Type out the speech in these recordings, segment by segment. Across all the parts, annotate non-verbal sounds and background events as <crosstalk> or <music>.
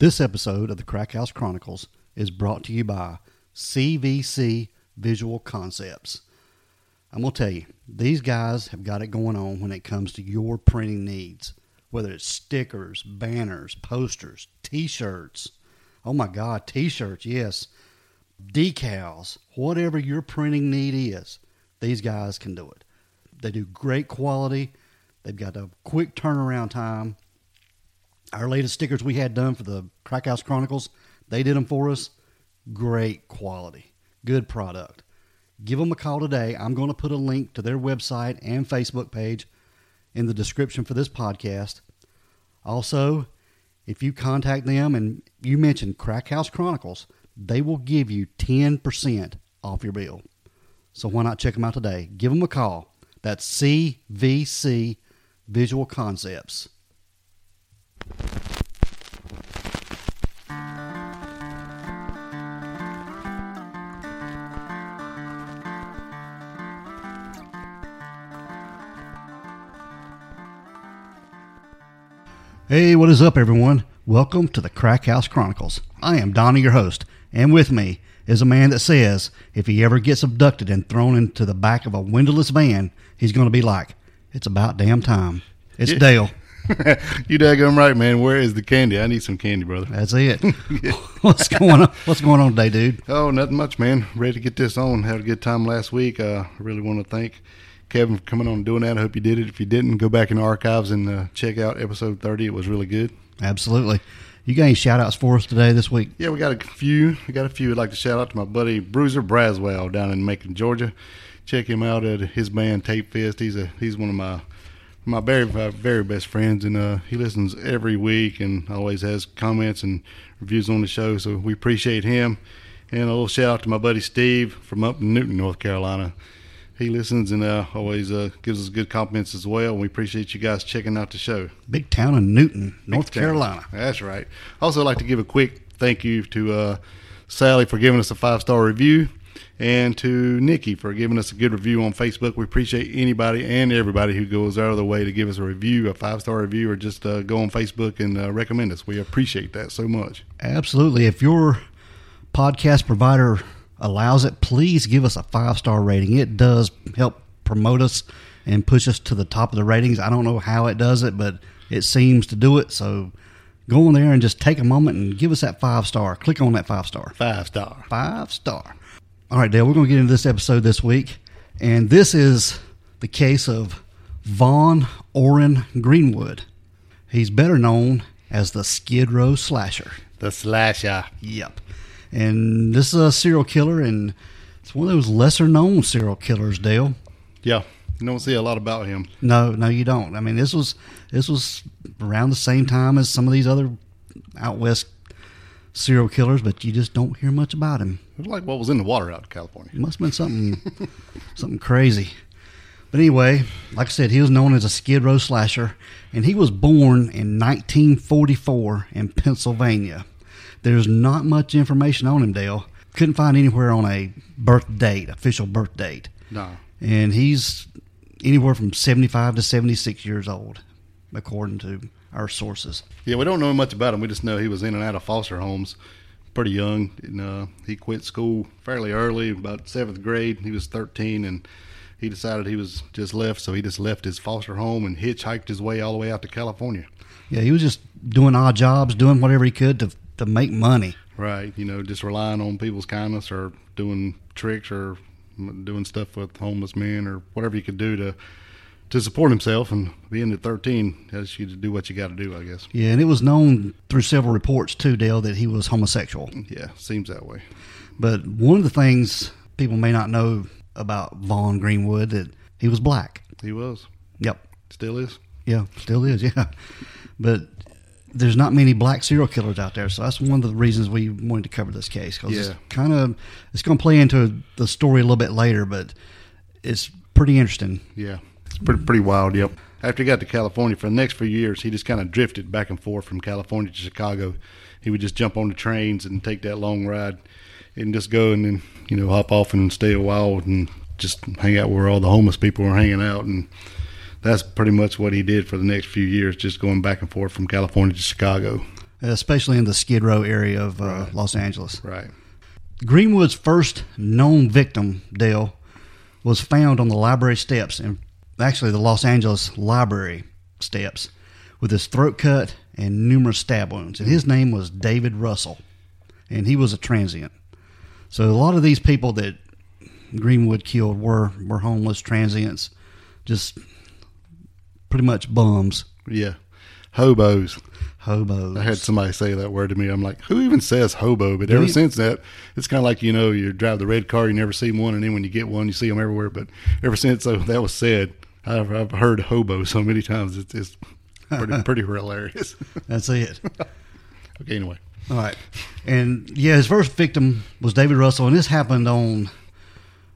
This episode of the Crack House Chronicles is brought to you by CVC Visual Concepts. I'm going to tell you, these guys have got it going on when it comes to your printing needs, whether it's stickers, banners, posters, t shirts. Oh my God, t shirts, yes. Decals, whatever your printing need is, these guys can do it. They do great quality, they've got a quick turnaround time our latest stickers we had done for the Crackhouse Chronicles, they did them for us. Great quality, good product. Give them a call today. I'm going to put a link to their website and Facebook page in the description for this podcast. Also, if you contact them and you mention Crackhouse Chronicles, they will give you 10% off your bill. So why not check them out today? Give them a call. That's CVC Visual Concepts. Hey, what is up, everyone? Welcome to the Crack House Chronicles. I am Donnie, your host, and with me is a man that says if he ever gets abducted and thrown into the back of a windowless van, he's going to be like, it's about damn time. It's Yeah. Dale. <laughs> you daggone right, man. Where is the candy? I need some candy, brother. That's it. <laughs> <laughs> What's going on? What's going on today, dude? Oh, nothing much, man. Ready to get this on. Had a good time last week. Uh, I really want to thank Kevin for coming on and doing that. I hope you did it. If you didn't, go back in the archives and uh, check out episode 30. It was really good. Absolutely. You got any shout outs for us today this week? Yeah, we got a few. We got a few. I'd like to shout out to my buddy Bruiser Braswell down in Macon, Georgia. Check him out at his band Tape Fest. He's a he's one of my my very my very best friends, and uh, he listens every week and always has comments and reviews on the show. So we appreciate him. And a little shout out to my buddy Steve from up in Newton, North Carolina. He listens and uh, always uh, gives us good compliments as well. And we appreciate you guys checking out the show. Big town in Newton, North Big town. Carolina. That's right. Also, like to give a quick thank you to uh, Sally for giving us a five star review, and to Nikki for giving us a good review on Facebook. We appreciate anybody and everybody who goes out of their way to give us a review, a five star review, or just uh, go on Facebook and uh, recommend us. We appreciate that so much. Absolutely. If your podcast provider allows it, please give us a five star rating. It does help promote us and push us to the top of the ratings. I don't know how it does it, but it seems to do it. So go in there and just take a moment and give us that five star. Click on that five star. Five star. Five star. All right, Dale, we're going to get into this episode this week. And this is the case of Vaughn Orrin Greenwood. He's better known as the Skid Row Slasher. The slasher. Yep. And this is a serial killer, and it's one of those lesser known serial killers, Dale. Yeah. You don't see a lot about him. No, no, you don't. I mean, this was this was around the same time as some of these other out west serial killers, but you just don't hear much about him. It was like what was in the water out in California. It must have been something <laughs> something crazy. But anyway, like I said, he was known as a Skid Row slasher, and he was born in 1944 in Pennsylvania. There's not much information on him, Dale. Couldn't find anywhere on a birth date, official birth date. No. And he's anywhere from 75 to 76 years old, according to our sources. Yeah, we don't know much about him. We just know he was in and out of foster homes pretty young. And, uh, he quit school fairly early, about seventh grade. He was 13 and he decided he was just left, so he just left his foster home and hitchhiked his way all the way out to California. Yeah, he was just doing odd jobs, doing whatever he could to to make money. Right, you know, just relying on people's kindness or doing tricks or doing stuff with homeless men or whatever you could do to to support himself. And being at 13, has you to do what you got to do, I guess. Yeah, and it was known through several reports too, Dale, that he was homosexual. Yeah, seems that way. But one of the things people may not know about Vaughn Greenwood that he was black. He was. Yep. Still is. Yeah, still is. <laughs> Yeah, but there's not many black serial killers out there, so that's one of the reasons we wanted to cover this case because Yeah. it's kind of it's going to play into the story a little bit later, but it's pretty interesting. Yeah, it's pretty pretty wild. Yep. After he got to California for the next few years, he just kind of drifted back and forth from California to Chicago. He would just jump on the trains and take that long ride, and just go and then you know hop off and stay a while and just hang out where all the homeless people were hanging out, and that's pretty much what he did for the next few years, just going back and forth from California to Chicago. Especially in the Skid Row area of uh, Los Angeles. Right. Greenwood's first known victim, Dale, was found on the library steps, and actually the Los Angeles Library steps, with his throat cut and numerous stab wounds. And his name was David Russell, and he was a transient. So a lot of these people that Greenwood killed were were homeless transients, just pretty much bums, Yeah. Hobos. hobos. I had somebody say that word to me. I'm like, who even says hobo? But ever you- since that, it's kind of like you know, you drive the red car, you never see one, and then when you get one, you see them everywhere. But ever since that was said, I've, I've heard hobo so many times. It's, it's pretty pretty <laughs> hilarious. That's it. <laughs> okay, anyway, All right. And yeah, his first victim was David Russell, and this happened on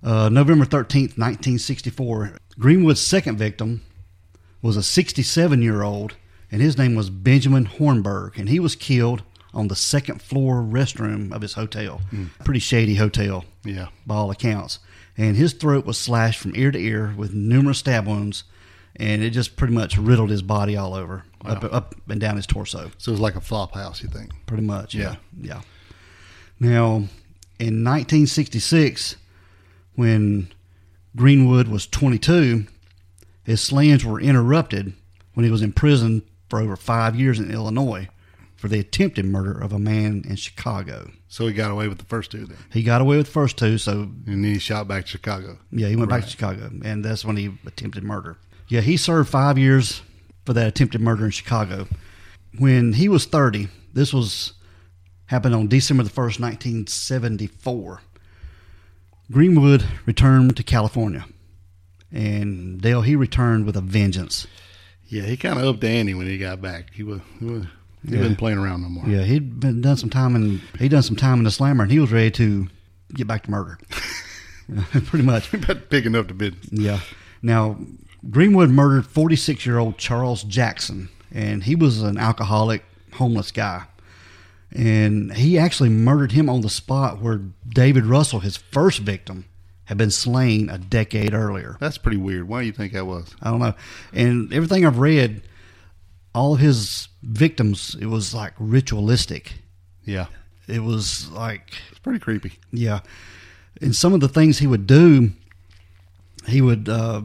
uh, November 13th, 1964. Greenwood's second victim was a 67 year old, and his name was Benjamin Hornberg, and he was killed on the second floor restroom of his hotel. Hmm. Pretty shady hotel, yeah, by all accounts. And his throat was slashed from ear to ear with numerous stab wounds, and it just pretty much riddled his body all over, up, up and down his torso so it was like a flop house. You think? pretty much. Yeah, yeah. Now, in 1966, when Greenwood was 22, his slams were interrupted when he was in prison for over five years in Illinois for the attempted murder of a man in Chicago. So he got away with the first two then, He got away with the first two, so and then he shot back to Chicago. yeah, he went back to Chicago, and that's when he attempted murder. Yeah, he served five years for that attempted murder in Chicago. When he was 30, this was happened on December the 1st, 1974. Greenwood returned to California, and Dale, he returned with a vengeance. Yeah, he kind of upped the ante when he got back. He was he, was, he Yeah. wasn't playing around no more. Yeah, he'd been done some time in he done some time in the slammer, and he was ready to get back to murder. <laughs> <laughs> Pretty much. About picking up the business. Yeah. Now, Greenwood murdered 46 year old Charles Jackson, and he was an alcoholic, homeless guy. And he actually murdered him on the spot where David Russell, his first victim, had been slain a decade earlier. That's pretty weird. Why do you think that was? I don't know. And everything I've read, all of his victims, it was like ritualistic. Yeah, It was like it's pretty creepy. Yeah. And some of the things he would do, he would uh,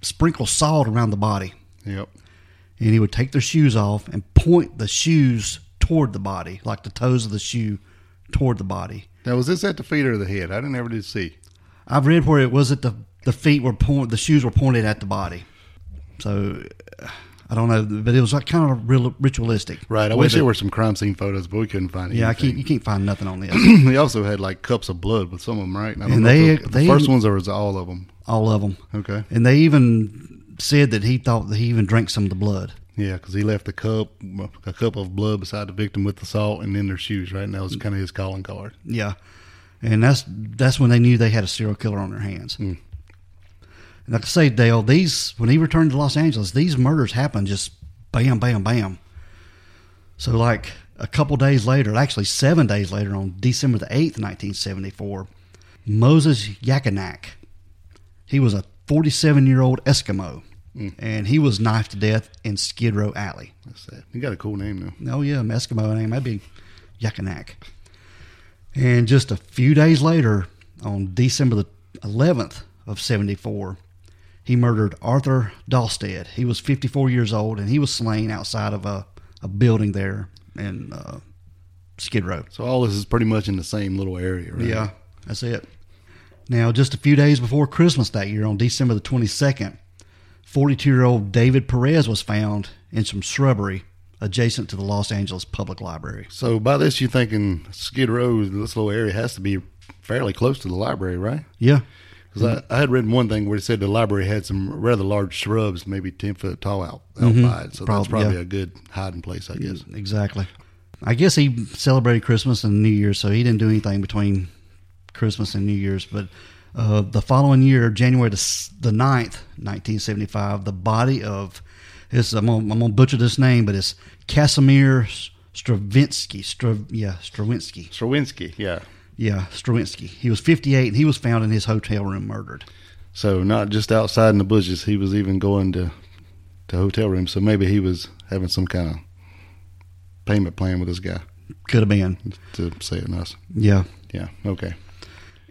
sprinkle salt around the body. Yep. And he would take their shoes off and point the shoes toward the body, like the toes of the shoe toward the body. Now, was this at the feet or the head? I didn't ever did see. I've read where it was that the the feet were point, the shoes were pointed at the body. So I don't know, but it was like kind of real, ritualistic. Right. I wish there were some crime scene photos, but we couldn't find Yeah, I anything. can't. You can't find nothing on this. <clears throat> they also had like cups of blood with some of them, right? I don't And know they- the, they- the first ones or was all of them. All of them. Okay. And they even said that he thought that he even drank some of the blood. Yeah, because he left a cup, a cup of blood beside the victim with the salt, and then their shoes. Right, and that was kind of his calling card. Yeah, and that's that's when they knew they had a serial killer on their hands. Hmm. And like I say, Dale, these when he returned to Los Angeles, these murders happened just bam, bam, bam. So like a couple days later, actually seven days later, on December the eighth, nineteen seventy four, Moses Yakanak, he was a forty seven year old Eskimo, hmm. and he was knifed to death in Skid Row Alley. That's that. He got a cool name though. Oh yeah, Eskimo name. That'd be Yakanak. And just a few days later, on December the 11th of 74, he murdered Arthur Dahlstedt. He was 54 years old, and he was slain outside of a, a building there in uh, Skid Row. So all this is pretty much in the same little area, right? Yeah, that's it. Now, just a few days before Christmas that year, on December the 22nd, 42 year old David Perez was found in some shrubbery adjacent to the Los Angeles Public Library. So by this, you're thinking Skid Row, this little area has to be fairly close to the library, right? Yeah, Because I, I had written one thing where it said the library had some rather large shrubs, maybe 10 foot tall out, out by it. So Prob- that's probably yeah. a good hiding place, I guess. exactly. I guess he celebrated Christmas and New Year's, so he didn't do anything between Christmas and New Year's. But uh, the following year, January the, the 9th, 1975, the body of this, I'm going to butcher this name, but it's Casimir Stravinsky. Stra, yeah, Stravinsky. Stravinsky. yeah. Yeah, Stravinsky. He was 58 and he was found in his hotel room murdered. So not just outside in the bushes, he was even going to to hotel room. So maybe he was having some kind of payment plan with this guy, Could have been. to say it nice. Yeah. Yeah, okay.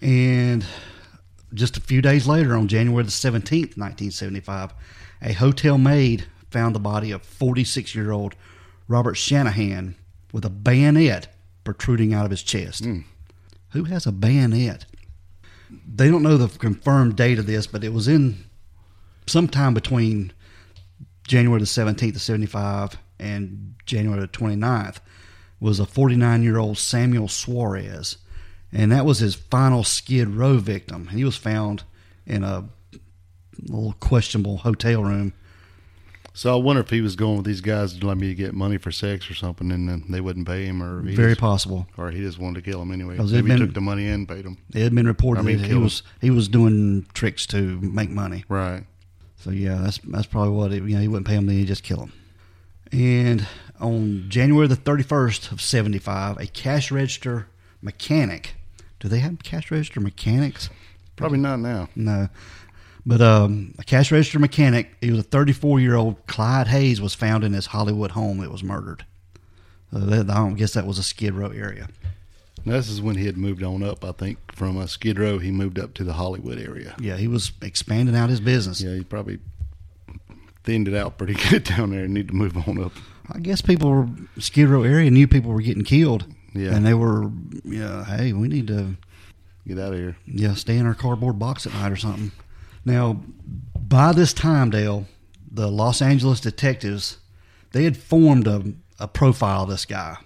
And just a few days later, on January the 17th, 1975, a hotel maid found the body of 46 year old Robert Shanahan with a bayonet protruding out of his chest. Hmm. Who has a bayonet? They don't know the confirmed date of this, but it was in sometime between January the 17th of 75 and January the 29th was a 49 year old Samuel Suarez. And that was his final Skid Row victim. He was found in a little questionable hotel room. So I wonder if he was going with these guys to let me get money for sex or something, and then they wouldn't pay him, or Very just, possible. or he just wanted to kill him anyway. Maybe he took the money and paid him. It had been reported I mean, that he him. was he was doing tricks to make money. Right. So yeah, that's that's probably what it, you know he wouldn't pay him, then he just kill him. And on January the thirty first of seventy five, a cash register mechanic. Do they have cash register mechanics? Probably not now. No. But um, a cash register mechanic, he was a 34 year old Clyde Hayes, was found in his Hollywood home that was murdered. Uh, that, I don't guess that was a Skid Row area. Now, this is when he had moved on up. I think from a Skid Row, he moved up to the Hollywood area. Yeah, he was expanding out his business. Yeah, he probably thinned it out pretty <laughs> good down there and need to move on up. I guess people were Skid Row area knew people were getting killed. Yeah. And they were, yeah, hey, we need to Get out of here. yeah, stay in our cardboard box at night or something. Now, by this time, Dale, the Los Angeles detectives they had formed a, a profile of this guy,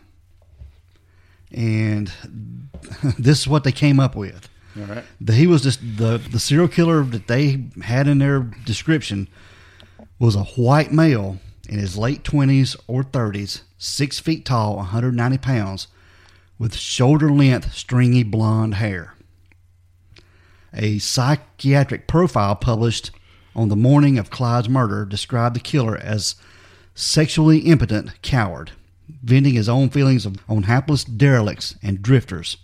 and <laughs> this is what they came up with. All right. He was just the the serial killer that they had in their description was a white male in his late twenties or thirties, six feet tall, 190 pounds, with shoulder length, stringy blonde hair. A psychiatric profile published on the morning of Clyde's murder described the killer as sexually impotent coward, venting his own feelings of, on hapless derelicts and drifters.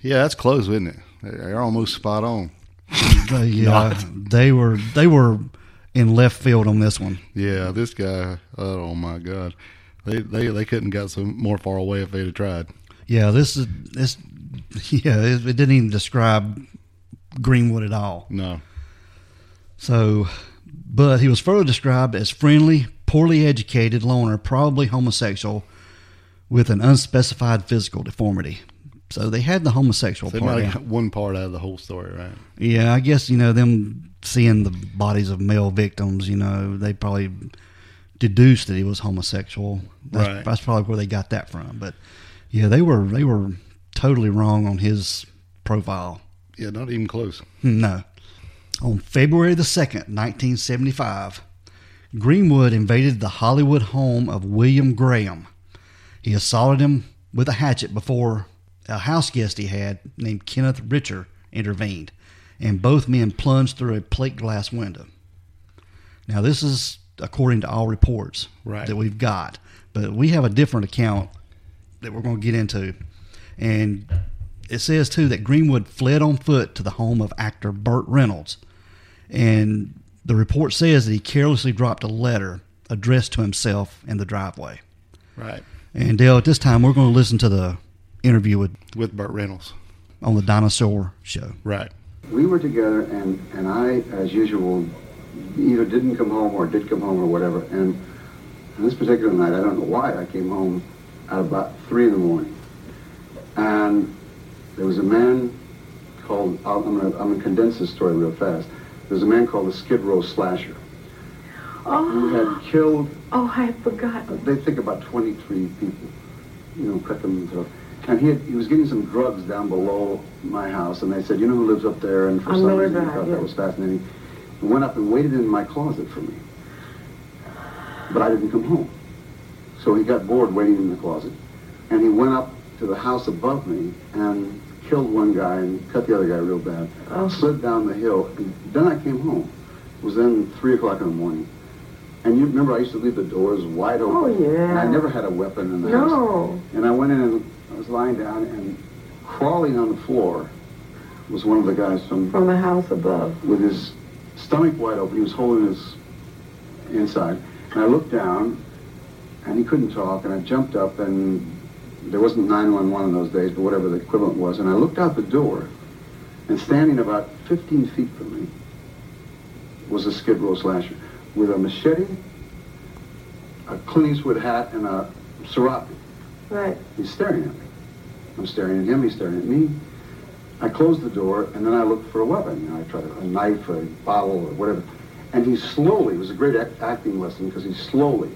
Yeah, that's close, isn't it? They're almost spot on. <laughs> They, uh, they were they were in left field on this one. Yeah, this guy. Oh my God, they they they couldn't got some more far away if they'd have tried. Yeah, this is this. <laughs> Yeah, it, it didn't even describe Greenwood at all. No. So, but he was further described as friendly, poorly educated loner, probably homosexual, with an unspecified physical deformity. So they had the homosexual They part. might down. have one part out of the whole story, right? Yeah, I guess you know them seeing the bodies of male victims. You know, they probably deduced that he was homosexual. That's, Right. that's probably where they got that from. But yeah, they were they were totally wrong on his profile. Yeah, not even close. No. On February the 2nd, 1975, Greenwood invaded the Hollywood home of William Graham. He assaulted him with a hatchet before a house guest he had named Kenneth Richer intervened, and both men plunged through a plate glass window. Now, this is according to all reports Right. that we've got, but we have a different account that we're going to get into. And it says, too, that Greenwood fled on foot to the home of actor Burt Reynolds. And the report says that he carelessly dropped a letter addressed to himself in the driveway. Right. And Dale, at this time, we're going to listen to the interview with With Burt Reynolds. on the Dinah Shore Show. Right. we were together, and, and I, as usual, either didn't come home or did come home or whatever. And on this particular night, I don't know why, I came home at about 3 in the morning. And there was a man called, I'm going to I'm gonna condense this story real fast. There's a man called the Skid Row Slasher who Oh, had killed oh, I forgot. Uh, they think about 23 people, you know, cut them and. And he, had, he was getting some drugs down below my house, and they said, you know who lives up there? And for On some reason, Drive, thought yeah. that was fascinating. He went up and waited in my closet for me. But I didn't come home. So he got bored waiting in the closet. And he went up to the house above me and killed one guy and cut the other guy real bad. Oh. Slid down the hill. And then I came home. It was then 3 o'clock in the morning. And you remember I used to leave the doors wide open. Oh, yeah. And I never had a weapon in the house. No. And I went in and I was lying down and crawling on the floor was one of the guys from From the house above. with his stomach wide open. He was holding his inside. And I looked down and he couldn't talk and I jumped up and there wasn't 911 in those days, but whatever the equivalent was. And I looked out the door and standing about 15 feet from me was a Skid Row slasher with a machete, a Clint Eastwood hat, and a serape. Right. He's staring at me. I'm staring at him, he's staring at me. I closed the door, and then I looked for a weapon. You know, I tried a, a knife, a bottle, or whatever. And he slowly, it was a great act- acting lesson, because he slowly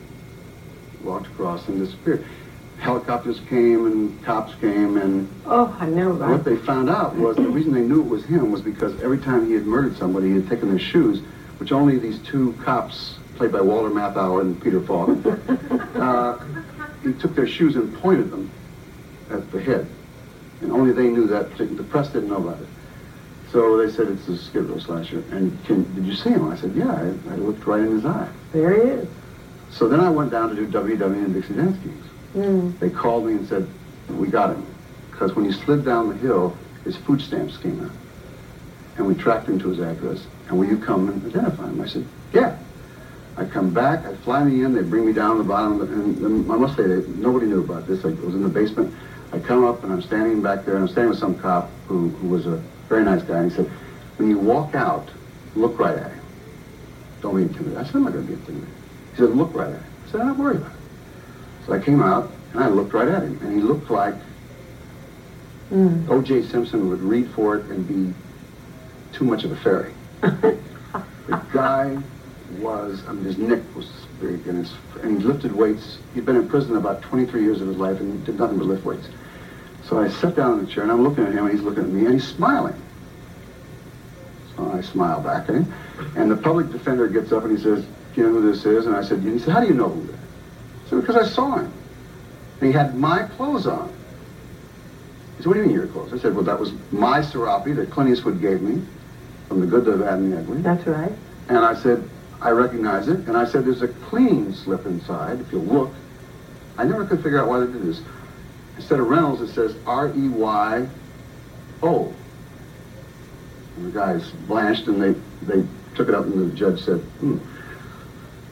walked across and disappeared. Helicopters came, and cops came, and Oh, I know, right? what they found out was the reason they knew it was him was because every time he had murdered somebody, he had taken their shoes, which only these two cops, played by Walter Matthau and Peter Falk, <laughs> uh, he took their shoes and pointed them at the head. And only they knew that. The press didn't know about it. So they said it's a Skid Row slasher. And can, did you see him? I said, yeah, I, I looked right in his eye. There he is. So then I went down to do WW and Dixie Dance. Mm. They called me and said, we got him. Because when he slid down the hill, his food stamps came out. And we tracked him to his address. And will you come and identify him? I said, yeah. I come back, I fly me in, they bring me down to the bottom, the, and, I must say, that nobody knew about this. I was in the basement. I come up and I'm standing back there, and I'm standing with some cop who, who was a very nice guy. And he said, when you walk out, look right at him. Don't be intimidated. I said, I'm not going to be intimidated. He said, look right at him. I said, I'm not worried about it. So I came out and I looked right at him, and he looked like Mm. O.J. Simpson would read for it and be too much of a fairy. <laughs> the guy was, I mean, his neck was big, and, and he lifted weights. He'd been in prison about 23 years of his life, and he did nothing but lift weights. So I sat down in the chair, and I'm looking at him, and he's looking at me, and he's smiling. So I smile back at him, and the public defender gets up and he says, "Do you know who this is?" And I said, and he said, "How do you know who that?" Said, "Because I saw him. And he had my clothes on." He said, "What do you mean your clothes?" I said, "Well, that was my serape that Clint Eastwood gave me from the good, the bad, and the ugly." That's right. And I said, "I recognize it." And I said, "There's a clean slip inside. If you look." I never could figure out why they did this. Instead of Reynolds, it says R E Y O. And the guys blanched and they, they took it up and the judge said, hmm.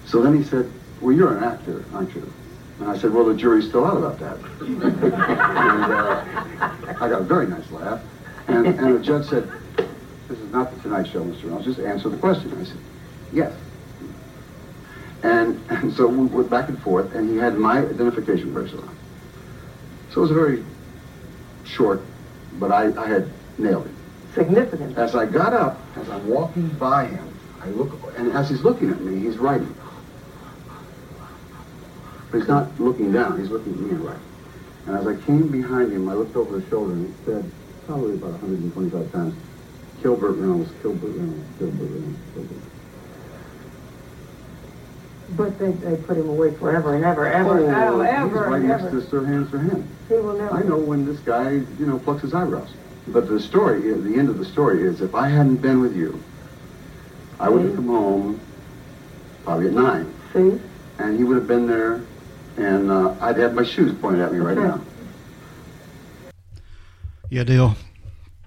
So then he said, well, you're an actor, aren't you? And I said, well, the jury's still out about that. <laughs> and uh, I got a very nice laugh. And, and the judge said, this is not the Tonight Show, Mr. Reynolds. Just answer the question. I said, yes. And, and so we went back and forth, and he had my identification bracelet on. So it was a very short, but I, I had nailed it. Significant. As I got up, as I'm walking by him, I look, and as he's looking at me, he's writing. But he's not looking down, he's looking at me and writing. And as I came behind him, I looked over his shoulder and he said, probably about 125 times, kill Burt Reynolds, kill Burt Reynolds, Reynolds, kill Burt Reynolds. But they, they put him away forever and ever, ever, oh, he's ever, right and next ever. to Sir Hans for him. He will never. I know when this guy, you know, plucks his eyebrows. But the story, the end of the story is, if I hadn't been with you, I would have come home probably at nine, See? and he would have been there, and uh, I'd have my shoes pointed at me right now. Yeah, Dale.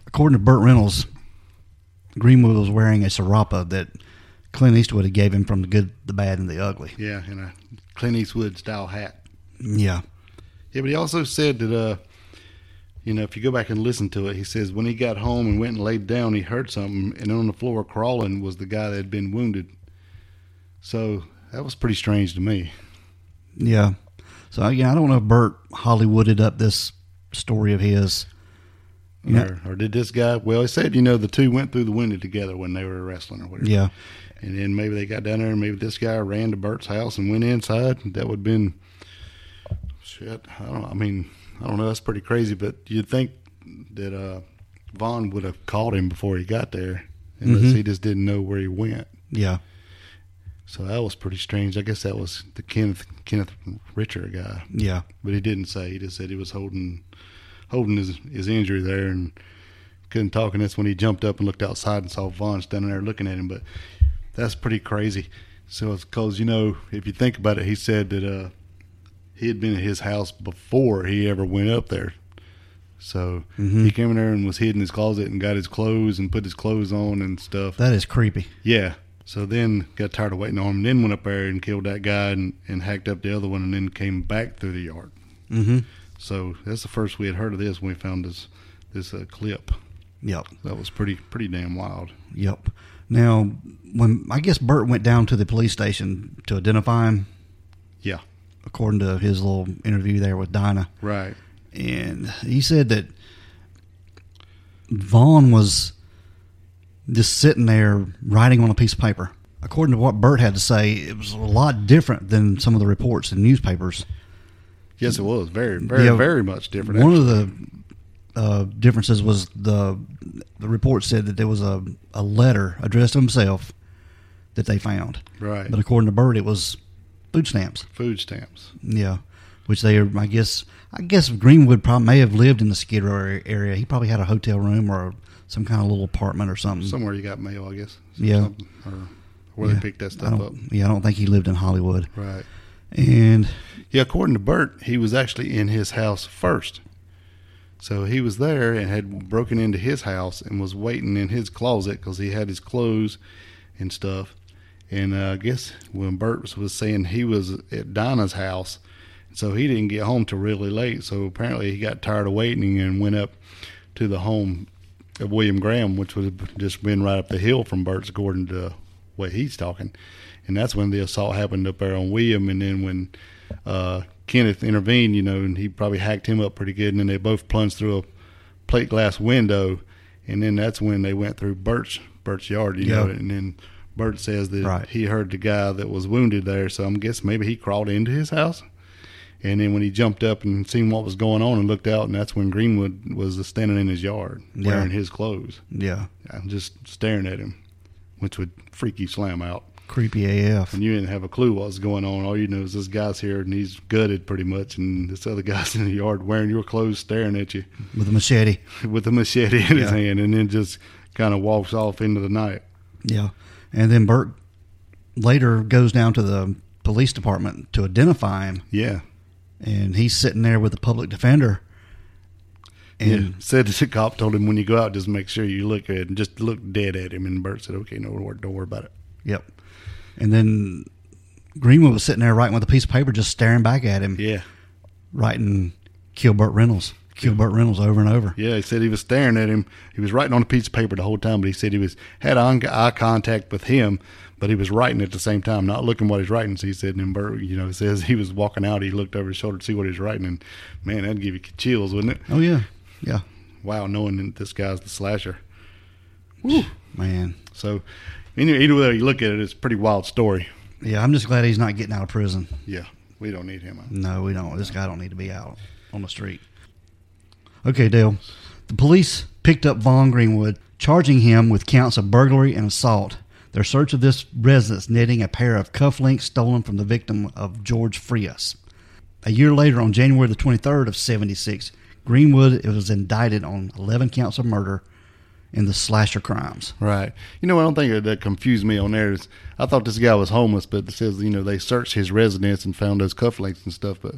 According to Burt Reynolds, Greenwood was wearing a Serapa that Clint Eastwood had gave him from the good, the bad, and the ugly. Yeah, and a Clint Eastwood style hat. Yeah. Yeah, but he also said that uh, you know, if you go back and listen to it, he says when he got home and went and laid down, he heard something, and on the floor crawling was the guy that had been wounded. So that was pretty strange to me. Yeah. So yeah, I don't know if Burt Hollywooded up this story of his. You know- Or, or did this guy? Well, he said, you know, the two went through the window together when they were wrestling or whatever. Yeah. And then maybe they got down there, and maybe this guy ran to Burt's house and went inside. That would have been shit. I don't. I mean, I don't know. That's pretty crazy. But you'd think that uh, Vaughn would have called him before he got there, unless Mhm. he just didn't know where he went. Yeah. So that was pretty strange. I guess that was the Kenneth Kenneth Richer guy, Yeah. but he didn't say. He just said he was holding holding his his injury there and couldn't talk. And that's when he jumped up and looked outside and saw Vaughn standing there looking at him. But that's pretty crazy. So it's because you know if you think about it, he said that uh, he had been at his house before he ever went up there. So Mhm. he came in there and was hid in his closet and got his clothes and put his clothes on and stuff. That is creepy. Yeah. So then got tired of waiting on him, and then went up there and killed that guy and, and hacked up the other one, and then came back through the yard. Mm-hmm. So that's the first we had heard of this when we found this this uh, clip. Yep. That was pretty pretty damn wild. Yep. Now, when I guess Burt went down to the police station to identify him, Yeah. according to his little interview there with Dinah, Right. and he said that Vaughn was just sitting there writing on a piece of paper. According to what Burt had to say, it was a lot different than some of the reports in newspapers. Yes, it was very very Yeah. very much different. One actually. of the uh, differences was the the report said that there was a, a letter addressed to himself that they found. right But according to Burt, it was food stamps. food stamps. Yeah, which they, are, I guess, I guess Greenwood probably may have lived in the Skid Row area-. He probably had a hotel room or some kind of little apartment or something. Somewhere you got mail, I guess. Yeah. Or where Yeah. they picked that stuff up. Yeah, I don't think he lived in Hollywood. Right. And Yeah, according to Burt, he was actually in his house first. So he was there and had broken into his house and was waiting in his closet because he had his clothes and stuff. And uh, I guess when Burt was, was saying he was at Dinah's house, so he didn't get home till really late. So apparently he got tired of waiting and went up to the home of William Graham, which was just been right up the hill from Burt's, according to what he's talking. And that's when the assault happened up there on William. And then when uh, Kenneth intervened, you know, and he probably hacked him up pretty good. And then they both plunged through a plate glass window. And then that's when they went through Burt's Burt's yard, you know. And then Burt says that Right. he heard the guy that was wounded there. So I'm guessing maybe he crawled into his house. And then when he jumped up and seen what was going on and looked out, and that's when Greenwood was standing in his yard Yeah. wearing his clothes. yeah, I'm just staring at him, which would freak you slam out. creepy AF. And you didn't have a clue what was going on. All you know is this guy's here and he's gutted pretty much, and this other <laughs> guy's in the yard wearing your clothes, staring at you With a machete. <laughs> with a machete in his hand, and then just kind of walks off into the night. Yeah. And then Burt later goes down to the police department to identify him, Yeah. And he's sitting there with the public defender. And yeah. Said the cop told him when you go out, just make sure you look at and just look dead at him. And Burt said, "Okay, no, don't worry about it." Yep. And then Greenwood was sitting there writing with a piece of paper, just staring back at him, Yeah, writing "Kill Burt Reynolds, kill Burt Reynolds" over and over. yeah. He said he was staring at him. He was writing on a piece of paper the whole time, but he said he was had eye contact with him, but he was writing at the same time, not looking what he's writing. So he said, and Burt, you know, says he was walking out. He looked over his shoulder to see what he's writing, and man, that'd give you chills, wouldn't it? Oh yeah, yeah, Wow, knowing that this guy's the slasher. man. So, anyway, either way you look at it, it's a pretty wild story. Yeah, I'm just glad he's not getting out of prison. Yeah, we don't need him. No, we don't. This guy don't need to be out on the street. Okay, Dale. The police picked up Vaughn Greenwood, charging him with counts of burglary and assault. Their search of this residence netting a pair of cufflinks stolen from the victim of George Frias. A year later, on January the 23rd of 76, Greenwood was indicted on 11 counts of murder in the slasher crimes. Right. You know, I don't think that- confused me on there. I thought this guy was homeless, but it says you know they searched his residence and found those cufflinks and stuff, but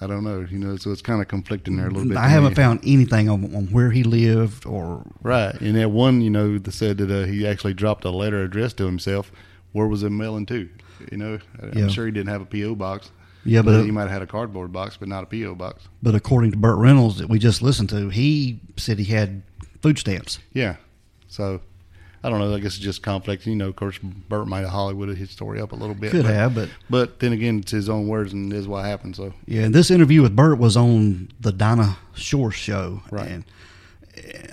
I don't know. You know, so it's kind of conflicting there a little bit. I haven't me. found anything on, on where he lived or Right, and that one, you know, that said that uh, he actually dropped a letter addressed to himself. Where was it mailing to? You know, I- Yeah. I'm sure he didn't have a PO box. Yeah, but- he might have had a cardboard box, but not a PO box. But according to Burt Reynolds that we just listened to, he said he had food stamps. Yeah. So I don't know. I guess it's just conflict. You know, of course, Burt might have Hollywooded his story up a little bit. Could but, have, but But then again, it's his own words, and this is what happened. So yeah. And this interview with Burt was on the Dinah Shore show, Right. And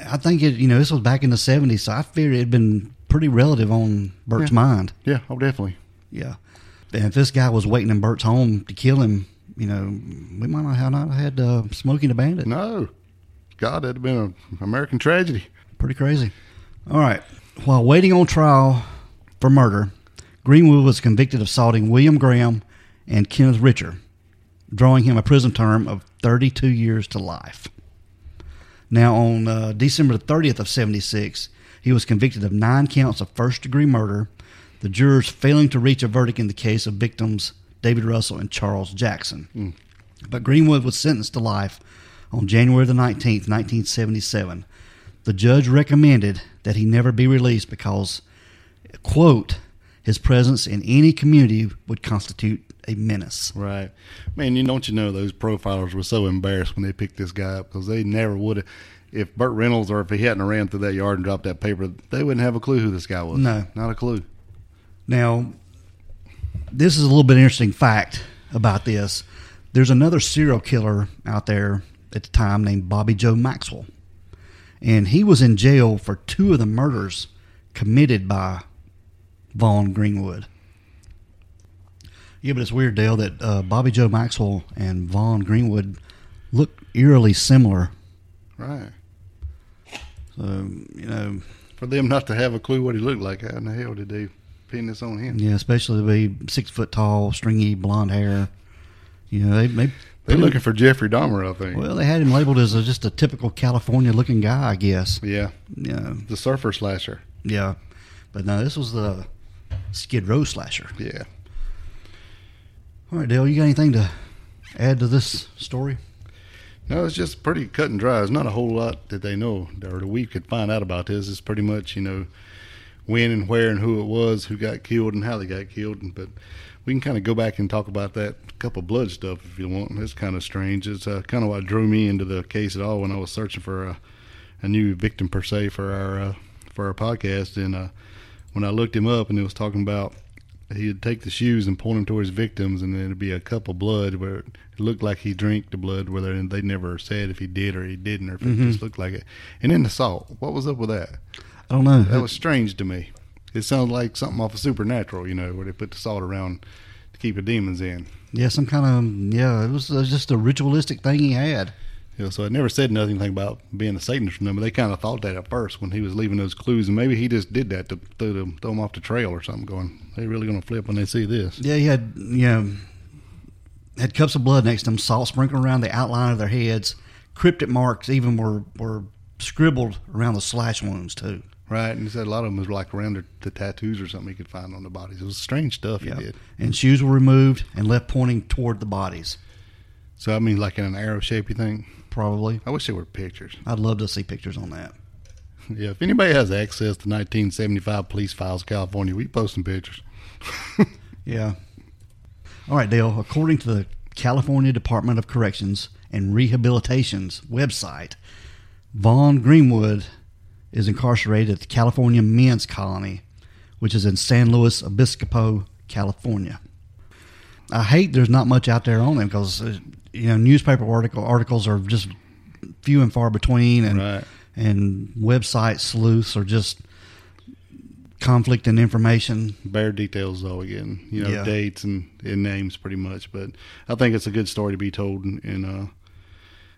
I think it. You know, this was back in the '70s, so I figured it had been pretty relative on Burt's Yeah. mind. yeah, oh, definitely. Yeah. And if this guy was waiting in Burt's home to kill him, you know, we might not have not had uh, Smokey the Bandit. No, God, that'd have been an American tragedy. Pretty crazy. All right. While waiting on trial for murder, Greenwood was convicted of assaulting William Graham and Kenneth Richer, drawing him a prison term of 32 years to life. Now, on uh, December the 30th of 76, he was convicted of nine counts of first degree murder, the jurors failing to reach a verdict in the case of victims David Russell and Charles Jackson. But Greenwood was sentenced to life on January the 19th, 1977. The judge recommended that he never be released because, quote, his presence in any community would constitute a menace. Right, man. You don't you know those profilers were so embarrassed when they picked this guy up because they never would have. If Burt Reynolds or if he hadn't ran through that yard and dropped that paper, they wouldn't have a clue who this guy was. No. not a clue. Now, this is a little bit interesting fact about this. There's another serial killer out there at the time named Bobby Joe Maxwell. And he was in jail for two of the murders committed by Vaughn Greenwood. Yeah, but it's weird, Dale, that uh, Bobby Joe Maxwell and Vaughn Greenwood look eerily similar. Right. So, you know, For them not to have a clue what he looked like, how in the hell did they pin this on him? yeah, especially to be six foot tall, stringy blonde hair. You know, they, they They're looking for Jeffrey Dahmer, I think. Well, they had him labeled as a, just a typical California-looking guy, I guess. yeah, Yeah, the surfer slasher. yeah. But no, this was the Skid Row slasher. Yeah. All right, Dale, you got anything to add to this story? No, it's just pretty cut and dry. There's not a whole lot that they know or that we could find out about this. It's pretty much, you know, when and where and who it was, who got killed and how they got killed. But we can kind of go back and talk about that cup of blood stuff if you want. It's kind of strange. It's uh, kind of what drew me into the case at all when I was searching for a, a new victim per se for our uh, for our podcast. And uh, when I looked him up and it was talking about he'd take the shoes and point them towards victims, and then it'd be a cup of blood where it looked like he drank the blood, where they, they never said if he did or he didn't, or if it just looked like it. And then the salt. What was up with that? I don't know. That was strange to me. It sounded like something off of Supernatural, you know, where they put the salt around to keep the demons in. yeah, some kind of yeah. It was uh, just a ritualistic thing he had. Yeah, so I never said nothing about being a Satanist from them, but they kind of thought that at first when he was leaving those clues, and maybe he just did that to throw them, throw them off the trail or something. Going, they really going to flip when they see this. Yeah, he had you know had cups of blood next to them, salt sprinkled around the outline of their heads. Cryptic marks even were were scribbled around the slash wounds too. Right, and he said a lot of them was like around the, the tattoos or something he could find on the bodies. It was strange stuff Yeah, he did. and shoes were removed and left pointing toward the bodies. So I mean, like in an arrow shape, you think? Probably, I wish there were pictures. I'd love to see pictures on that. <laughs> Yeah, if anybody has access to 1975 police files, California, we post some pictures. <laughs> Yeah. All right, Dale. According to the California Department of Corrections and Rehabilitation's website, Vaughn Greenwood is incarcerated at the California Men's Colony, which is in San Luis Obispo, California. I hate there's not much out there on him because uh, you know newspaper article articles are just few and far between, and Right. and website sleuths are just conflict in information. Bare details though, again, you know, Yeah. dates and, and names pretty much. But I think it's a good story to be told, and, and uh,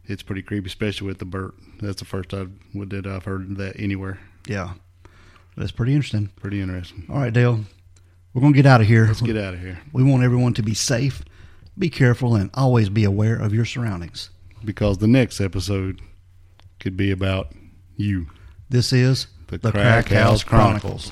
it's pretty creepy, especially with the Burt. That's the first I that I've heard that anywhere. Yeah, that's pretty interesting. Pretty interesting. All right, Dale, we're gonna get out of here. Let's get out of here We want everyone to be safe, be careful, and always be aware of your surroundings. because the next episode could be about you. This is The the Crack Crack House House Chronicles.